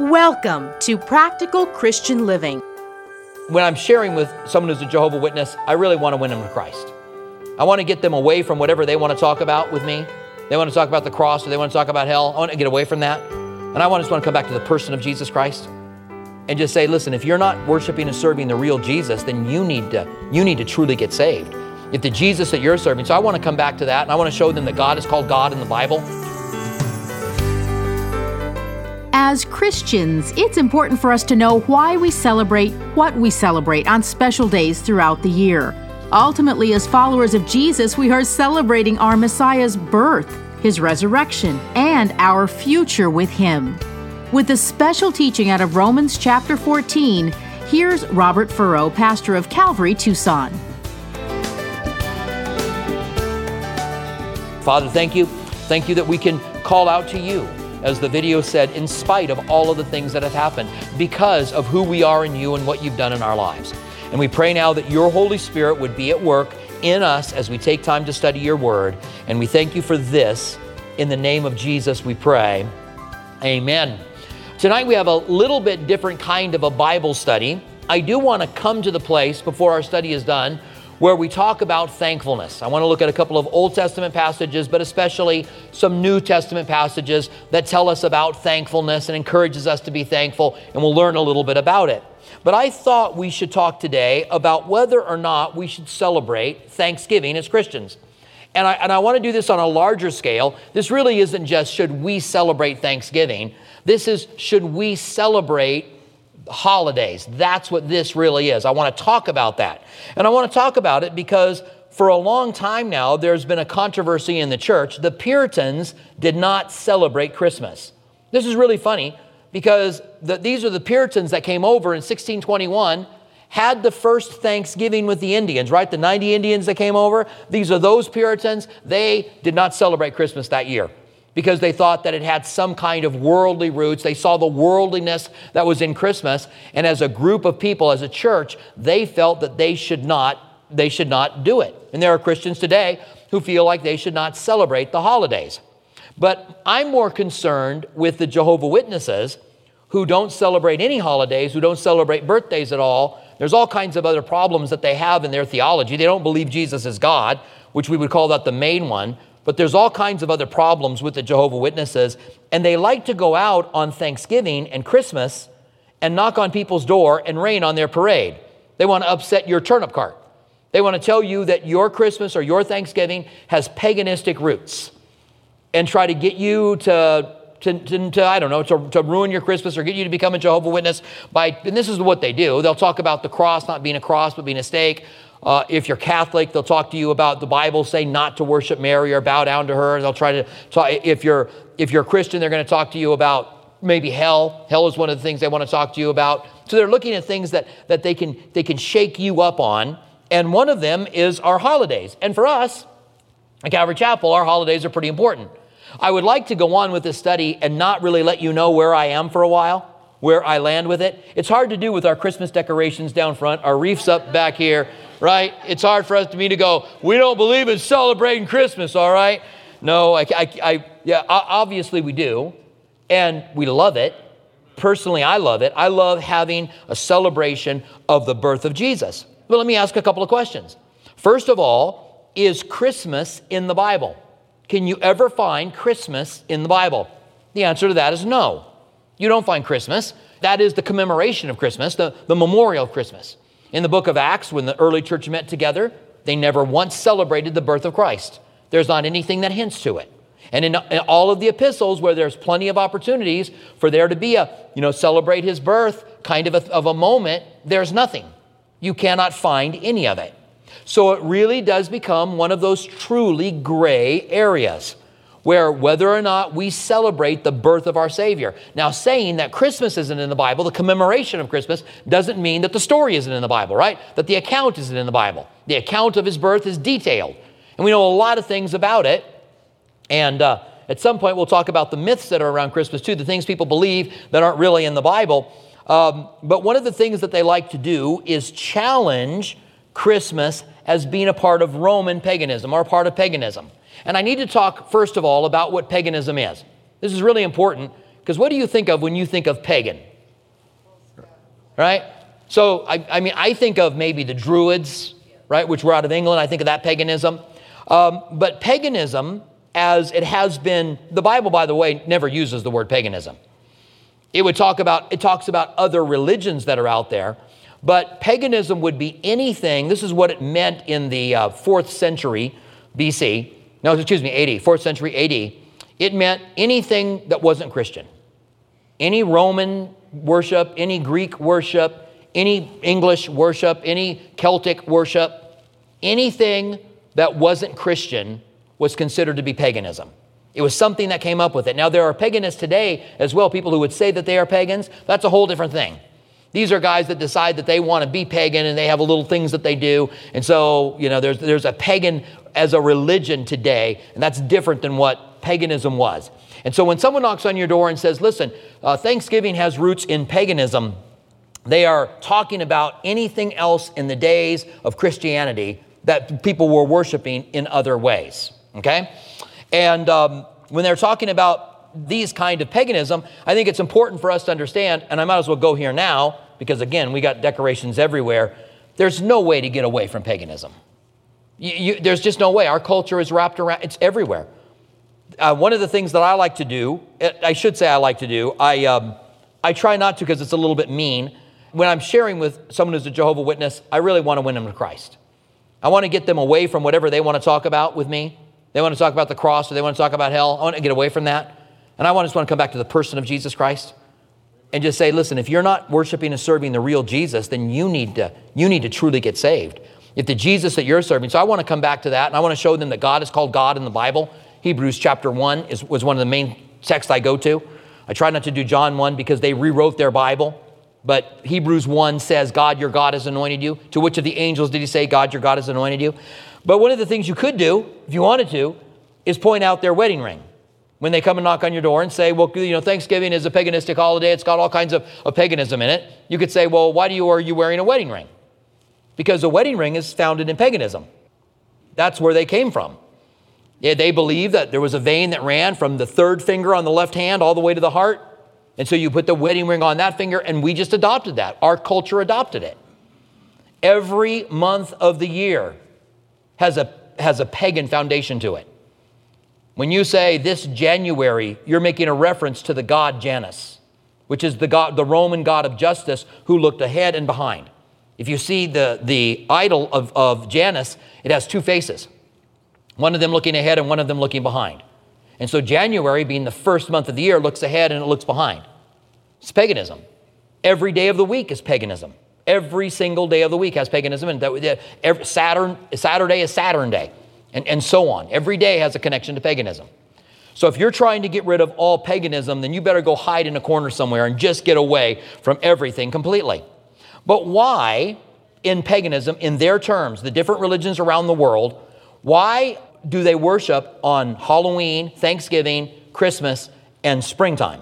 Welcome to Practical Christian Living. When I'm sharing with someone who's a Jehovah Witness, I really want to win them to Christ. I want to get them away from whatever they want to talk about with me. They want to talk about the cross or they want to talk about hell. I want to get away from that. And I just want to come back to the person of Jesus Christ and just say, listen, if you're not worshiping and serving the real Jesus, then you need to you need to truly get saved. If the Jesus that you're serving, so I want to come back to that and I want to show them that God is called God in the Bible. As Christians, it's important for us to know why we celebrate what we celebrate on special days throughout the year. Ultimately, as followers of Jesus, we are celebrating our Messiah's birth, his resurrection, and our future with him. With a special teaching out of Romans chapter 14, here's Robert Furrow, pastor of Calvary, Tucson. Father, thank you. Thank you that we can call out to you, as the video said, in spite of all of the things that have happened, because of who we are in you and what you've done in our lives. And we pray now that your Holy Spirit would be at work in us as we take time to study your word. And we thank you for this. In the name of Jesus, we pray. Amen. Tonight we have a little bit different kind of a Bible study. I do want to come to the place before our study is done where we talk about thankfulness. I want to look at a couple of Old Testament passages, but especially some New Testament passages that tell us about thankfulness and encourages us to be thankful, and we'll learn a little bit about it. But I thought we should talk today about whether or not we should celebrate Thanksgiving as Christians. And I, and I want to do this on a larger scale. This really isn't just should we celebrate Thanksgiving. This is should we celebrate holidays. That's what this really is. I want to talk about that. And I want to talk about it because for a long time now, there's been a controversy in the church. The Puritans did not celebrate Christmas. This is really funny because the, these are the Puritans that came over in 1621, had the first Thanksgiving with the Indians, right? The 90 Indians that came over. These are those Puritans. They did not celebrate Christmas that year because they thought that it had some kind of worldly roots. They saw the worldliness that was in Christmas, and as a group of people, as a church, they felt that they should not they should not do it. And there are Christians today who feel like they should not celebrate the holidays. But I'm more concerned with the Jehovah Witnesses who don't celebrate any holidays, who don't celebrate birthdays at all. There's all kinds of other problems that they have in their theology. They don't believe Jesus is God, which we would call that the main one. But there's all kinds of other problems with the Jehovah Witnesses, and they like to go out on Thanksgiving and Christmas and knock on people's door and rain on their parade. They want to upset your turnip cart. They want to tell you that your Christmas or your Thanksgiving has paganistic roots and try to get you to, to, to, to I don't know, to, to ruin your Christmas or get you to become a Jehovah Witness by, and this is what they do. They'll talk about the cross not being a cross, but being a stake. Uh, if you're Catholic, they'll talk to you about the Bible saying not to worship Mary or bow down to her. They'll try to talk. If you're if you're a Christian, they're going to talk to you about maybe hell. Hell is one of the things they want to talk to you about. So they're looking at things that that they can they can shake you up on. And one of them is our holidays. And for us, at Calvary Chapel, our holidays are pretty important. I would like to go on with this study and not really let you know where I am for a while where I land with it. It's hard to do with our Christmas decorations down front, our wreaths up back here, right? It's hard for us to me to go, we don't believe in celebrating Christmas, all right? No, I, I, I yeah, obviously we do, and we love it. Personally, I love it. I love having a celebration of the birth of Jesus. But let me ask a couple of questions. First of all, is Christmas in the Bible? Can you ever find Christmas in the Bible? The answer to that is no. You don't find Christmas. That is the commemoration of Christmas, the, the memorial of Christmas. In the book of Acts, when the early church met together, they never once celebrated the birth of Christ. There's not anything that hints to it. And in, in, all of the epistles where there's plenty of opportunities for there to be a, you know, celebrate his birth kind of a, of a moment, there's nothing. You cannot find any of it. So it really does become one of those truly gray areas where whether or not we celebrate the birth of our Savior. Now, saying that Christmas isn't in the Bible, the commemoration of Christmas, doesn't mean that the story isn't in the Bible, right? That the account isn't in the Bible. The account of his birth is detailed. And we know a lot of things about it. And uh, at some point, we'll talk about the myths that are around Christmas, too, the things people believe that aren't really in the Bible. Um, but one of the things that they like to do is challenge Christmas as being a part of Roman paganism or part of paganism. And I need to talk, first of all, about what paganism is. This is really important Because what do you think of when you think of pagan? Right? So, I, I, mean, I think of maybe the Druids, right, which were out of England. I think of that paganism. Um, but paganism, as it has been, the Bible, by the way, never uses the word paganism. It would talk about, it talks about other religions that are out there. But paganism would be anything, this is what it meant in the uh, fourth century BC, no, excuse me, AD, fourth century AD. It meant anything that wasn't Christian. Any Roman worship, any Greek worship, any English worship, any Celtic worship, anything that wasn't Christian was considered to be paganism. It was something that came up with it. Now, there are paganists today as well, people who would say that they are pagans. That's a whole different thing. These are guys that decide that they want to be pagan and they have little things that they do. And so, you know, there's, there's a pagan as a religion today, and that's different than what paganism was. And so when someone knocks on your door and says, listen, uh, Thanksgiving has roots in paganism, they are talking about anything else in the days of Christianity that people were worshiping in other ways. Okay? And um, when they're talking about these kind of paganism, I think it's important for us to understand, and I might as well go here now, because again, we got decorations everywhere. There's no way to get away from paganism. You, you, there's just no way. Our culture is wrapped around, it's everywhere. Uh, one of the things that I like to do, eh, I should say I like to do, I, um, I try not to because it's a little bit mean. When I'm sharing with someone who's a Jehovah Witness, I really want to win them to Christ. I want to get them away from whatever they want to talk about with me. They want to talk about the cross or they want to talk about hell. I want to get away from that. And I just want to come back to the person of Jesus Christ and just say, listen, if you're not worshiping and serving the real Jesus, then you need to, you need to truly get saved. If the Jesus that you're serving, so I want to come back to that and I want to show them that God is called God in the Bible. Hebrews chapter 1 is, was one of the main texts I go to. I try not to do John 1 because they rewrote their Bible. But Hebrews 1 says, God, your God has anointed you. To which of the angels did he say, God, your God has anointed you? But one of the things you could do, if you wanted to, is point out their wedding ring when they come and knock on your door and say, well, you know, Thanksgiving is a paganistic holiday, it's got all kinds of, of paganism in it, you could say, well, why do you, are you wearing a wedding ring? Because a wedding ring is founded in paganism. That's where they came from. Yeah, they believe that there was a vein that ran from the third finger on the left hand all the way to the heart. And so you put the wedding ring on that finger, and we just adopted that. Our culture adopted it. Every month of the year has a, has a pagan foundation to it. When you say this January, you're making a reference to the god Janus, which is the, god, the Roman god of justice who looked ahead and behind. If you see the, the idol of, of Janus, it has two faces one of them looking ahead and one of them looking behind. And so January, being the first month of the year, looks ahead and it looks behind. It's paganism. Every day of the week is paganism. Every single day of the week has paganism. And every, Saturn, Saturday is Saturn Day and, and so on. Every day has a connection to paganism. So if you're trying to get rid of all paganism, then you better go hide in a corner somewhere and just get away from everything completely. But why, in paganism, in their terms, the different religions around the world, why do they worship on Halloween, Thanksgiving, Christmas, and springtime?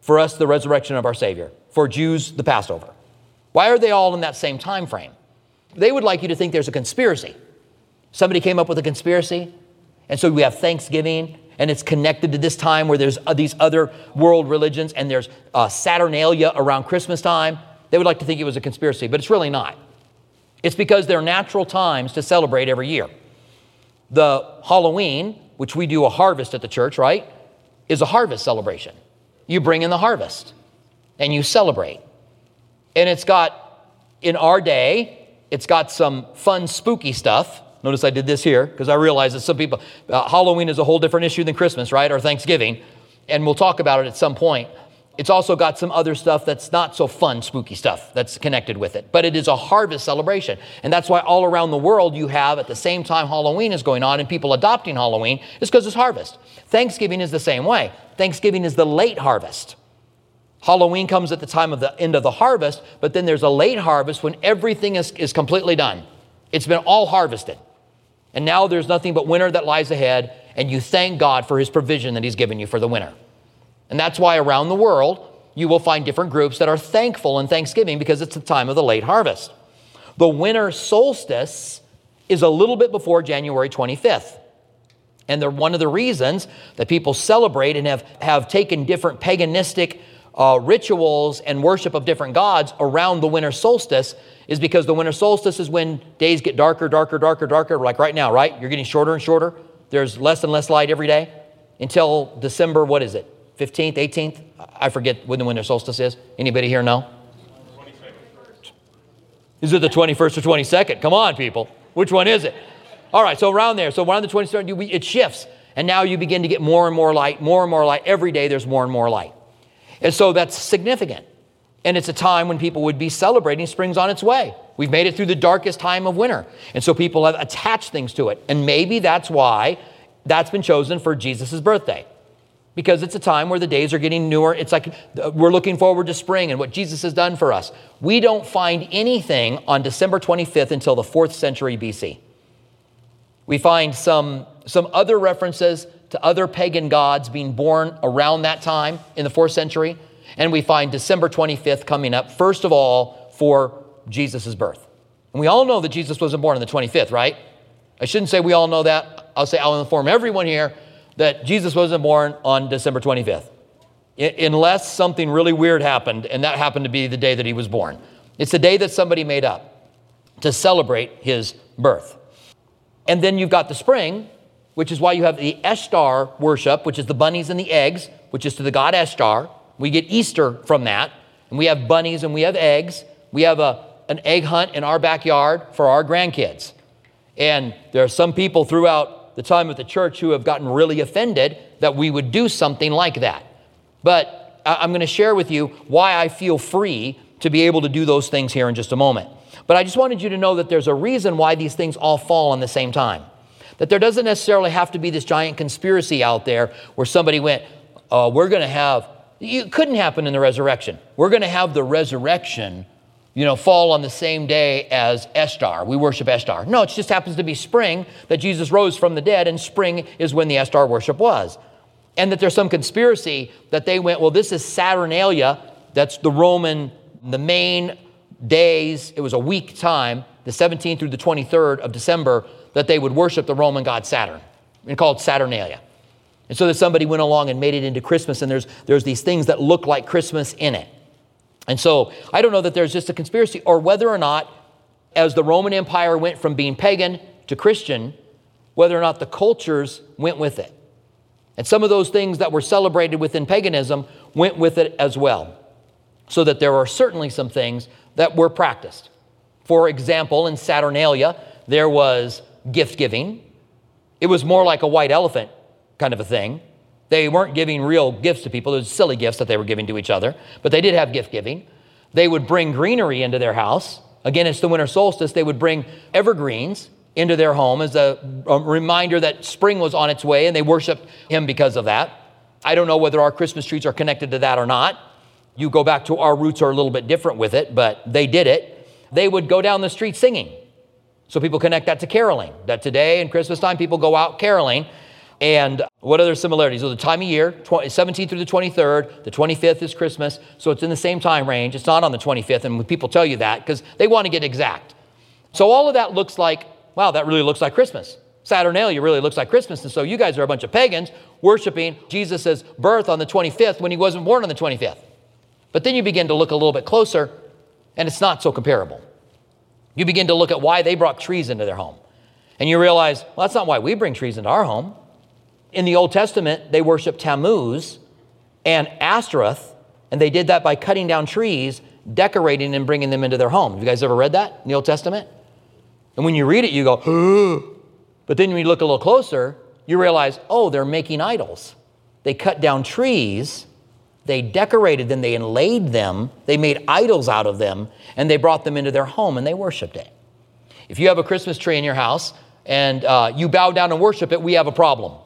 For us, the resurrection of our Savior. For Jews, the Passover. Why are they all in that same time frame? They would like you to think there's a conspiracy. Somebody came up with a conspiracy, and so we have Thanksgiving, and it's connected to this time where there's uh, these other world religions, and there's uh, Saturnalia around Christmas time. They would like to think it was a conspiracy, but it's really not. It's because they're natural times to celebrate every year. The Halloween, which we do a harvest at the church, right, is a harvest celebration. You bring in the harvest and you celebrate. And it's got, in our day, it's got some fun, spooky stuff Notice I did this here because I realize that some people, uh, Halloween is a whole different issue than Christmas, right? Or Thanksgiving. And we'll talk about it at some point. It's also got some other stuff that's not so fun, spooky stuff that's connected with it. But it is a harvest celebration. And that's why all around the world you have, at the same time Halloween is going on and people adopting Halloween, is because it's harvest. Thanksgiving is the same way. Thanksgiving is the late harvest. Halloween comes at the time of the end of the harvest, but then there's a late harvest when everything is, is completely done. It's been all harvested. And now there's nothing but winter that lies ahead, and you thank God for his provision that he's given you for the winter. And that's why around the world, you will find different groups that are thankful in Thanksgiving because it's the time of the late harvest. The winter solstice is a little bit before January 25th. And they're one of the reasons that people celebrate and have, have taken different paganistic uh, rituals and worship of different gods around the winter solstice is because the winter solstice is when days get darker, darker, darker, darker, like right now, right? You're getting shorter and shorter. There's less and less light every day until December, what is it? 15th, 18th? I forget when the winter solstice is. Anybody here know? 21st. Is it the 21st or 22nd? Come on, people. Which one is it? All right, so around there. So around the 23rd, it shifts. And now you begin to get more and more light, more and more light. Every day there's more and more light. And so that's significant. And it's a time when people would be celebrating spring's on its way. We've made it through the darkest time of winter. And so people have attached things to it. And maybe that's why that's been chosen for Jesus' birthday. Because it's a time where the days are getting newer. It's like uh, we're looking forward to spring and what Jesus has done for us. We don't find anything on December 25th until the 4th century BC. We find some, some other references to other pagan gods being born around that time in the 4th century. And we find December 25th coming up, first of all, for Jesus' birth. And we all know that Jesus wasn't born on the 25th, right? I shouldn't say we all know that. I'll say I'll inform everyone here that Jesus wasn't born on December 25th, unless something really weird happened, and that happened to be the day that he was born. It's the day that somebody made up to celebrate his birth. And then you've got the spring, which is why you have the Ishtar worship, which is the bunnies and the eggs, which is to the god Ishtar. We get Easter from that. And we have bunnies and we have eggs. We have a, an egg hunt in our backyard for our grandkids. And there are some people throughout the time of the church who have gotten really offended that we would do something like that. But I'm going to share with you why I feel free to be able to do those things here in just a moment. But I just wanted you to know that there's a reason why these things all fall on the same time. That there doesn't necessarily have to be this giant conspiracy out there where somebody went, oh, we're going to have, it couldn't happen in the resurrection. We're going to have the resurrection, you know, fall on the same day as Ishtar. We worship Ishtar. No, it just happens to be spring that Jesus rose from the dead, and spring is when the Ishtar worship was. And that there's some conspiracy that they went, well, this is Saturnalia, that's the Roman, the main days, it was a week time, the 17th through the 23rd of December, that they would worship the Roman god Saturn, and called Saturnalia. And so that somebody went along and made it into Christmas, and there's, there's these things that look like Christmas in it. And so I don't know that there's just a conspiracy, or whether or not, as the Roman Empire went from being pagan to Christian, whether or not the cultures went with it. And some of those things that were celebrated within paganism went with it as well. So that there are certainly some things that were practiced. For example, in Saturnalia, there was gift giving. It was more like a white elephant kind of a thing. They weren't giving real gifts to people, it was silly gifts that they were giving to each other, but they did have gift giving. They would bring greenery into their house. Again, it's the winter solstice. They would bring evergreens into their home as a, a reminder that spring was on its way, and they worshiped him because of that. I don't know whether our Christmas trees are connected to that or not. You go back to our roots are a little bit different with it, but they did it. They would go down the street singing. So people connect that to caroling, that today in Christmas time, people go out caroling. And what other similarities? So the time of year, 17th through the 23rd, the 25th is Christmas, so it's in the same time range. It's not on the 25th, and people tell you that because they want to get exact. So all of that looks like, wow, that really looks like Christmas. Saturnalia really looks like Christmas, and so you guys are a bunch of pagans worshiping Jesus' birth on the 25th when he wasn't born on the 25th. But then you begin to look a little bit closer, and it's not so comparable. You begin to look at why they brought trees into their home. And you realize, well, that's not why we bring trees into our home. In the Old Testament, they worshiped Tammuz and Ashtoreth, and they did that by cutting down trees, decorating, and bringing them into their home. Have you guys ever read that in the Old Testament? And when you read it, you go, but then when you look a little closer, you realize, oh, they're making idols. They cut down trees they decorated them, they inlaid them, they made idols out of them, and they brought them into their home and they worshiped it. If you have a Christmas tree in your house and uh, you bow down and worship it, we have a problem.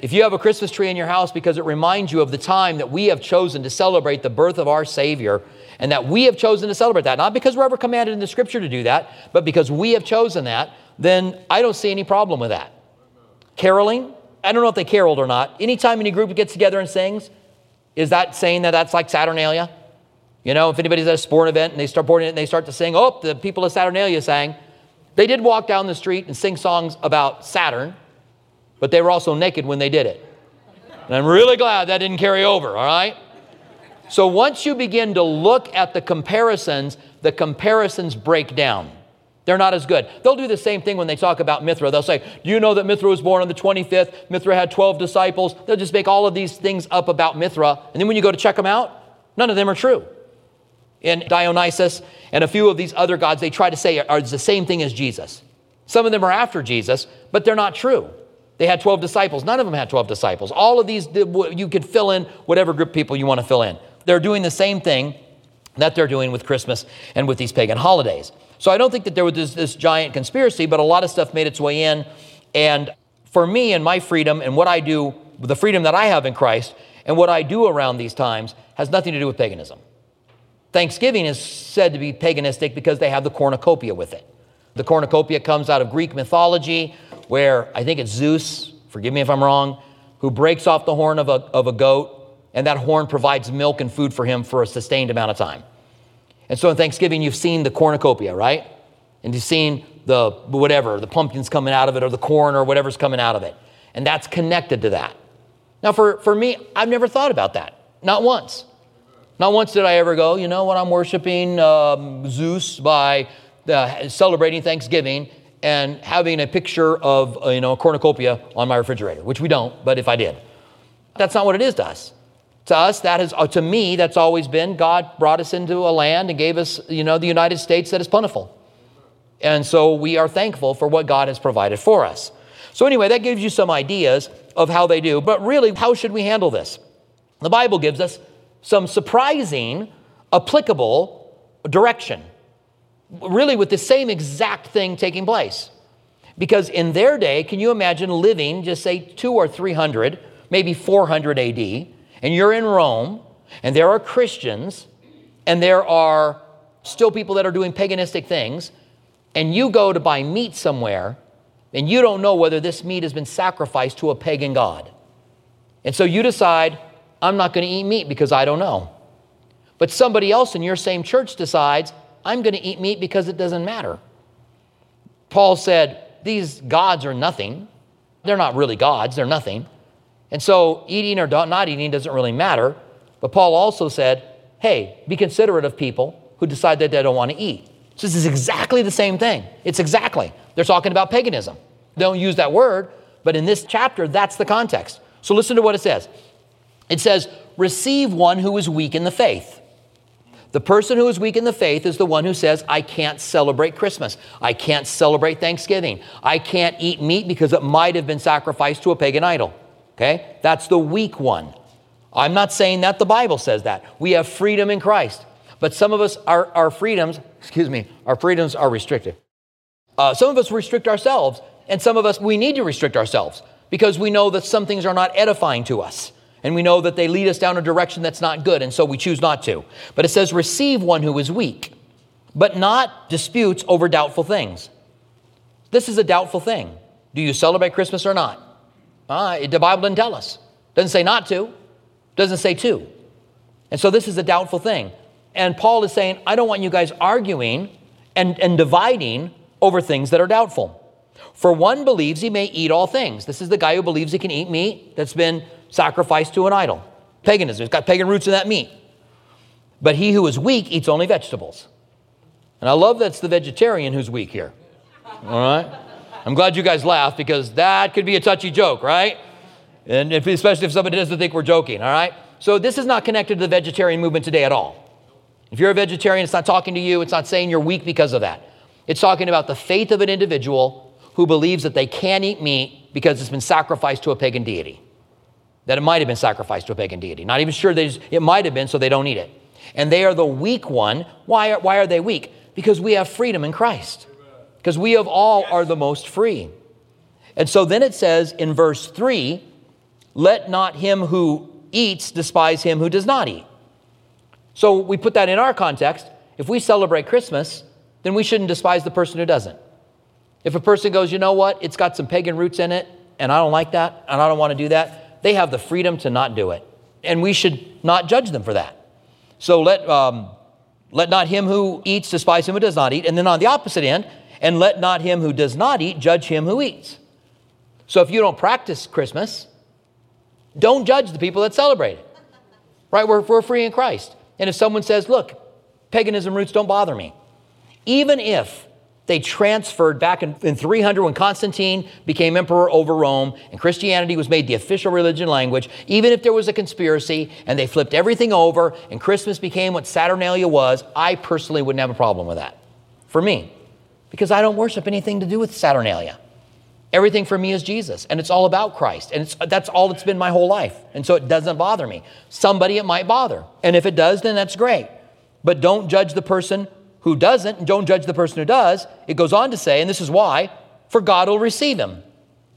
If you have a Christmas tree in your house because it reminds you of the time that we have chosen to celebrate the birth of our Savior, and that we have chosen to celebrate that, not because we're ever commanded in the scripture to do that, but because we have chosen that, then I don't see any problem with that. Caroling, I don't know if they caroled or not. Anytime any group gets together and sings, is that saying that that's like Saturnalia? You know, if anybody's at a sport event and they start boarding it and they start to sing, oh, the people of Saturnalia sang. They did walk down the street and sing songs about Saturn, but they were also naked when they did it. And I'm really glad that didn't carry over, all right? So once you begin to look at the comparisons, the comparisons break down. They're not as good. They'll do the same thing when they talk about Mithra. They'll say, Do you know that Mithra was born on the 25th? Mithra had 12 disciples. They'll just make all of these things up about Mithra. And then when you go to check them out, none of them are true. And Dionysus and a few of these other gods, they try to say are the same thing as Jesus. Some of them are after Jesus, but they're not true. They had 12 disciples. None of them had 12 disciples. All of these, you could fill in whatever group people you want to fill in. They're doing the same thing that they're doing with Christmas and with these pagan holidays. So I don't think that there was this, this giant conspiracy, but a lot of stuff made its way in. And for me and my freedom and what I do, the freedom that I have in Christ, and what I do around these times has nothing to do with paganism. Thanksgiving is said to be paganistic because they have the cornucopia with it. The cornucopia comes out of Greek mythology, where I think it's Zeus, forgive me if I'm wrong, who breaks off the horn of a, of a goat, and that horn provides milk and food for him for a sustained amount of time. And so in Thanksgiving, you've seen the cornucopia, right? And you've seen the whatever, the pumpkins coming out of it, or the corn, or whatever's coming out of it. And that's connected to that. Now, for, for me, I've never thought about that. Not once. Not once did I ever go, you know when I'm worshiping um, Zeus by uh, celebrating Thanksgiving and having a picture of, uh, you know, a cornucopia on my refrigerator, which we don't, but if I did. That's not what it is to us. To us, that is, uh, to me, that's always been God brought us into a land and gave us, you know, the United States that is plentiful. And so we are thankful for what God has provided for us. So, anyway, that gives you some ideas of how they do. But really, how should we handle this? The Bible gives us some surprising, applicable direction really with the same exact thing taking place. Because in their day, can you imagine living, just say two or 300, maybe 400 AD, and you're in Rome, and there are Christians, and there are still people that are doing paganistic things, and you go to buy meat somewhere, and you don't know whether this meat has been sacrificed to a pagan god. And so you decide, I'm not going to eat meat because I don't know. But somebody else in your same church decides, I'm going to eat meat because it doesn't matter. Paul said, These gods are nothing. They're not really gods, they're nothing. And so eating or not eating doesn't really matter. But Paul also said, Hey, be considerate of people who decide that they don't want to eat. So this is exactly the same thing. It's exactly. They're talking about paganism. They don't use that word, but in this chapter, that's the context. So listen to what it says. It says, Receive one who is weak in the faith the person who is weak in the faith is the one who says, I can't celebrate Christmas. I can't celebrate Thanksgiving. I can't eat meat because it might have been sacrificed to a pagan idol. Okay? That's the weak one. I'm not saying that the Bible says that. We have freedom in Christ. But some of us, our, our freedoms, excuse me, our freedoms are restricted. Uh, some of us restrict ourselves, and some of us, we need to restrict ourselves because we know that some things are not edifying to us and we know that they lead us down a direction that's not good, and so we choose not to. But it says, receive one who is weak, but not disputes over doubtful things. This is a doubtful thing. Do you celebrate Christmas or not? Uh, the Bible doesn't tell us. Doesn't say not to, doesn't say to. And so this is a doubtful thing. And Paul is saying, I don't want you guys arguing and, and dividing over things that are doubtful. For one believes he may eat all things. This is the guy who believes he can eat meat that's been sacrificed to an idol. Paganism, it's got pagan roots in that meat. But he who is weak eats only vegetables. And I love that's the vegetarian who's weak here. All right? I'm glad you guys laughed because that could be a touchy joke, right? And if, especially if somebody doesn't think we're joking, all right? So this is not connected to the vegetarian movement today at all. If you're a vegetarian, it's not talking to you, it's not saying you're weak because of that. It's talking about the faith of an individual who believes that they can eat meat because it's been sacrificed to a pagan deity that it might have been sacrificed to a pagan deity. Not even sure it might have been, so they don't eat it. And they are the weak one. Why are, why are they weak? Because we have freedom in Christ. Because we of all are the most free. And so then it says in verse 3 let not him who eats despise him who does not eat. So we put that in our context. If we celebrate Christmas, then we shouldn't despise the person who doesn't. If a person goes, you know what, it's got some pagan roots in it, and I don't like that, and I don't want to do that, they have the freedom to not do it. And we should not judge them for that. So let, um, let not him who eats despise him who does not eat. And then on the opposite end, and let not him who does not eat judge him who eats. So if you don't practice Christmas, don't judge the people that celebrate it. Right? We're, we're free in Christ. And if someone says, look, paganism roots don't bother me, even if they transferred back in, in 300 when Constantine became emperor over Rome and Christianity was made the official religion language. Even if there was a conspiracy and they flipped everything over and Christmas became what Saturnalia was, I personally wouldn't have a problem with that. For me, because I don't worship anything to do with Saturnalia. Everything for me is Jesus, and it's all about Christ, and that's all it's been my whole life. And so it doesn't bother me. Somebody it might bother, and if it does, then that's great. But don't judge the person who doesn't, and don't judge the person who does. It goes on to say, and this is why, for God will receive him.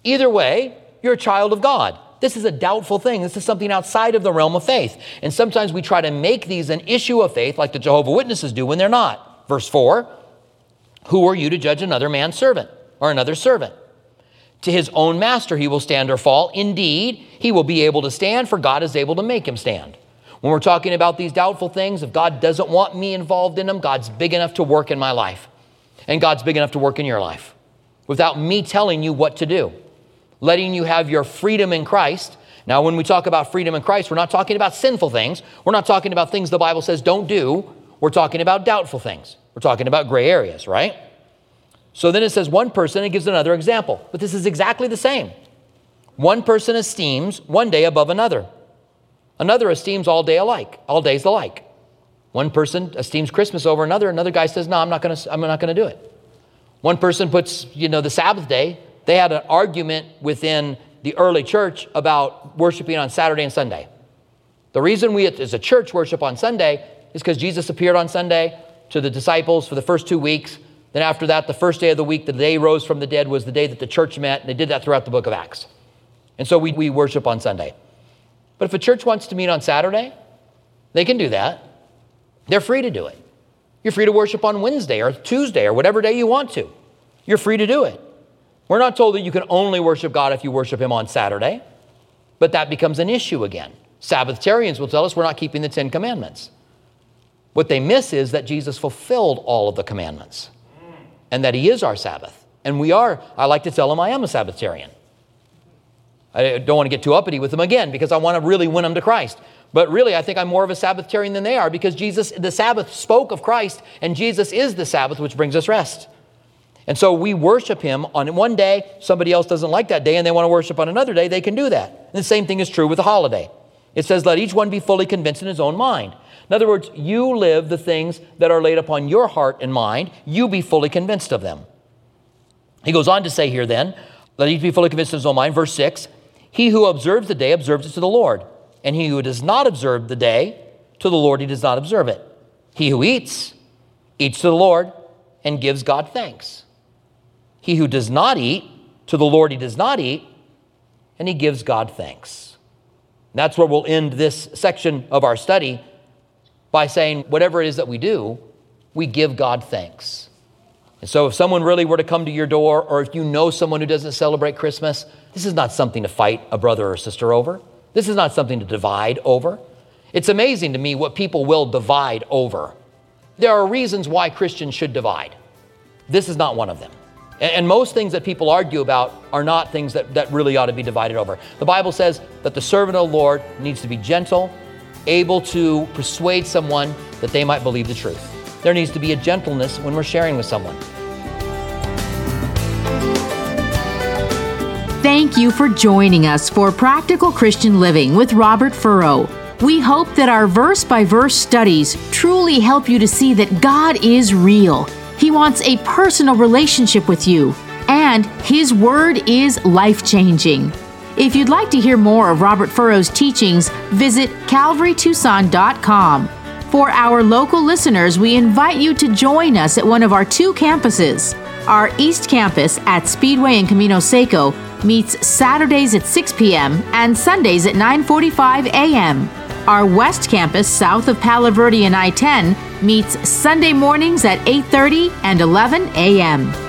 Either way, you're a child of God. This is a doubtful thing. This is something outside of the realm of faith. And sometimes we try to make these an issue of faith, like the Jehovah Witnesses do when they're not. Verse 4 Who are you to judge another man's servant or another servant? To his own master he will stand or fall. Indeed, he will be able to stand, for God is able to make him stand. When we're talking about these doubtful things, if God doesn't want me involved in them, God's big enough to work in my life. And God's big enough to work in your life without me telling you what to do, letting you have your freedom in Christ. Now, when we talk about freedom in Christ, we're not talking about sinful things. We're not talking about things the Bible says don't do. We're talking about doubtful things. We're talking about gray areas, right? So then it says one person, it gives another example. But this is exactly the same. One person esteems one day above another. Another esteems all day alike, all days alike. One person esteems Christmas over another, another guy says, No, I'm not gonna, I'm not gonna do it. One person puts, you know, the Sabbath day, they had an argument within the early church about worshiping on Saturday and Sunday. The reason we as a church worship on Sunday is because Jesus appeared on Sunday to the disciples for the first two weeks. Then after that, the first day of the week, the day rose from the dead was the day that the church met, and they did that throughout the book of Acts. And so we, we worship on Sunday. But if a church wants to meet on Saturday, they can do that. They're free to do it. You're free to worship on Wednesday or Tuesday or whatever day you want to. You're free to do it. We're not told that you can only worship God if you worship Him on Saturday, but that becomes an issue again. Sabbatarians will tell us we're not keeping the Ten Commandments. What they miss is that Jesus fulfilled all of the commandments and that He is our Sabbath. And we are, I like to tell them I am a Sabbatarian. I don't want to get too uppity with them again because I want to really win them to Christ. But really, I think I'm more of a Sabbatarian than they are because Jesus, the Sabbath spoke of Christ, and Jesus is the Sabbath, which brings us rest. And so we worship Him on one day. Somebody else doesn't like that day and they want to worship on another day, they can do that. And the same thing is true with a holiday. It says, Let each one be fully convinced in his own mind. In other words, you live the things that are laid upon your heart and mind, you be fully convinced of them. He goes on to say here then, Let each be fully convinced of his own mind. Verse 6 he who observes the day observes it to the Lord, and he who does not observe the day, to the Lord he does not observe it. He who eats, eats to the Lord, and gives God thanks. He who does not eat, to the Lord he does not eat, and he gives God thanks. that's where we'll end this section of our study by saying, whatever it is that we do, we give God thanks. And so, if someone really were to come to your door, or if you know someone who doesn't celebrate Christmas, this is not something to fight a brother or sister over. This is not something to divide over. It's amazing to me what people will divide over. There are reasons why Christians should divide. This is not one of them. And most things that people argue about are not things that, that really ought to be divided over. The Bible says that the servant of the Lord needs to be gentle, able to persuade someone that they might believe the truth. There needs to be a gentleness when we're sharing with someone. Thank you for joining us for Practical Christian Living with Robert Furrow. We hope that our verse by verse studies truly help you to see that God is real. He wants a personal relationship with you, and His Word is life changing. If you'd like to hear more of Robert Furrow's teachings, visit calvarytucson.com. For our local listeners, we invite you to join us at one of our two campuses. Our East Campus at Speedway and Camino Seco meets Saturdays at 6 p.m. and Sundays at 9:45 a.m. Our West Campus south of Palo Verde and I-10 meets Sunday mornings at 8:30 and 11 a.m.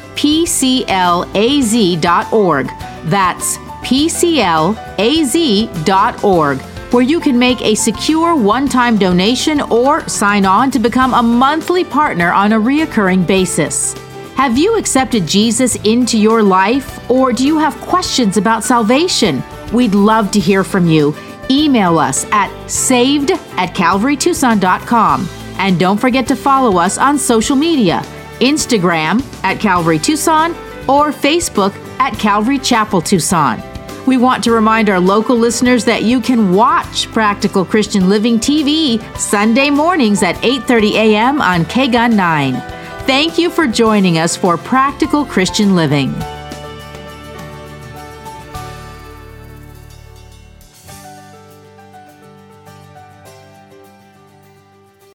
pclaz.org. That's pclaz.org, where you can make a secure one time donation or sign on to become a monthly partner on a reoccurring basis. Have you accepted Jesus into your life, or do you have questions about salvation? We'd love to hear from you. Email us at saved at calvarytucson.com. And don't forget to follow us on social media Instagram at Calvary Tucson or Facebook at Calvary Chapel Tucson. We want to remind our local listeners that you can watch Practical Christian Living TV Sunday mornings at 8:30 a.m. on KGUN 9. Thank you for joining us for Practical Christian Living.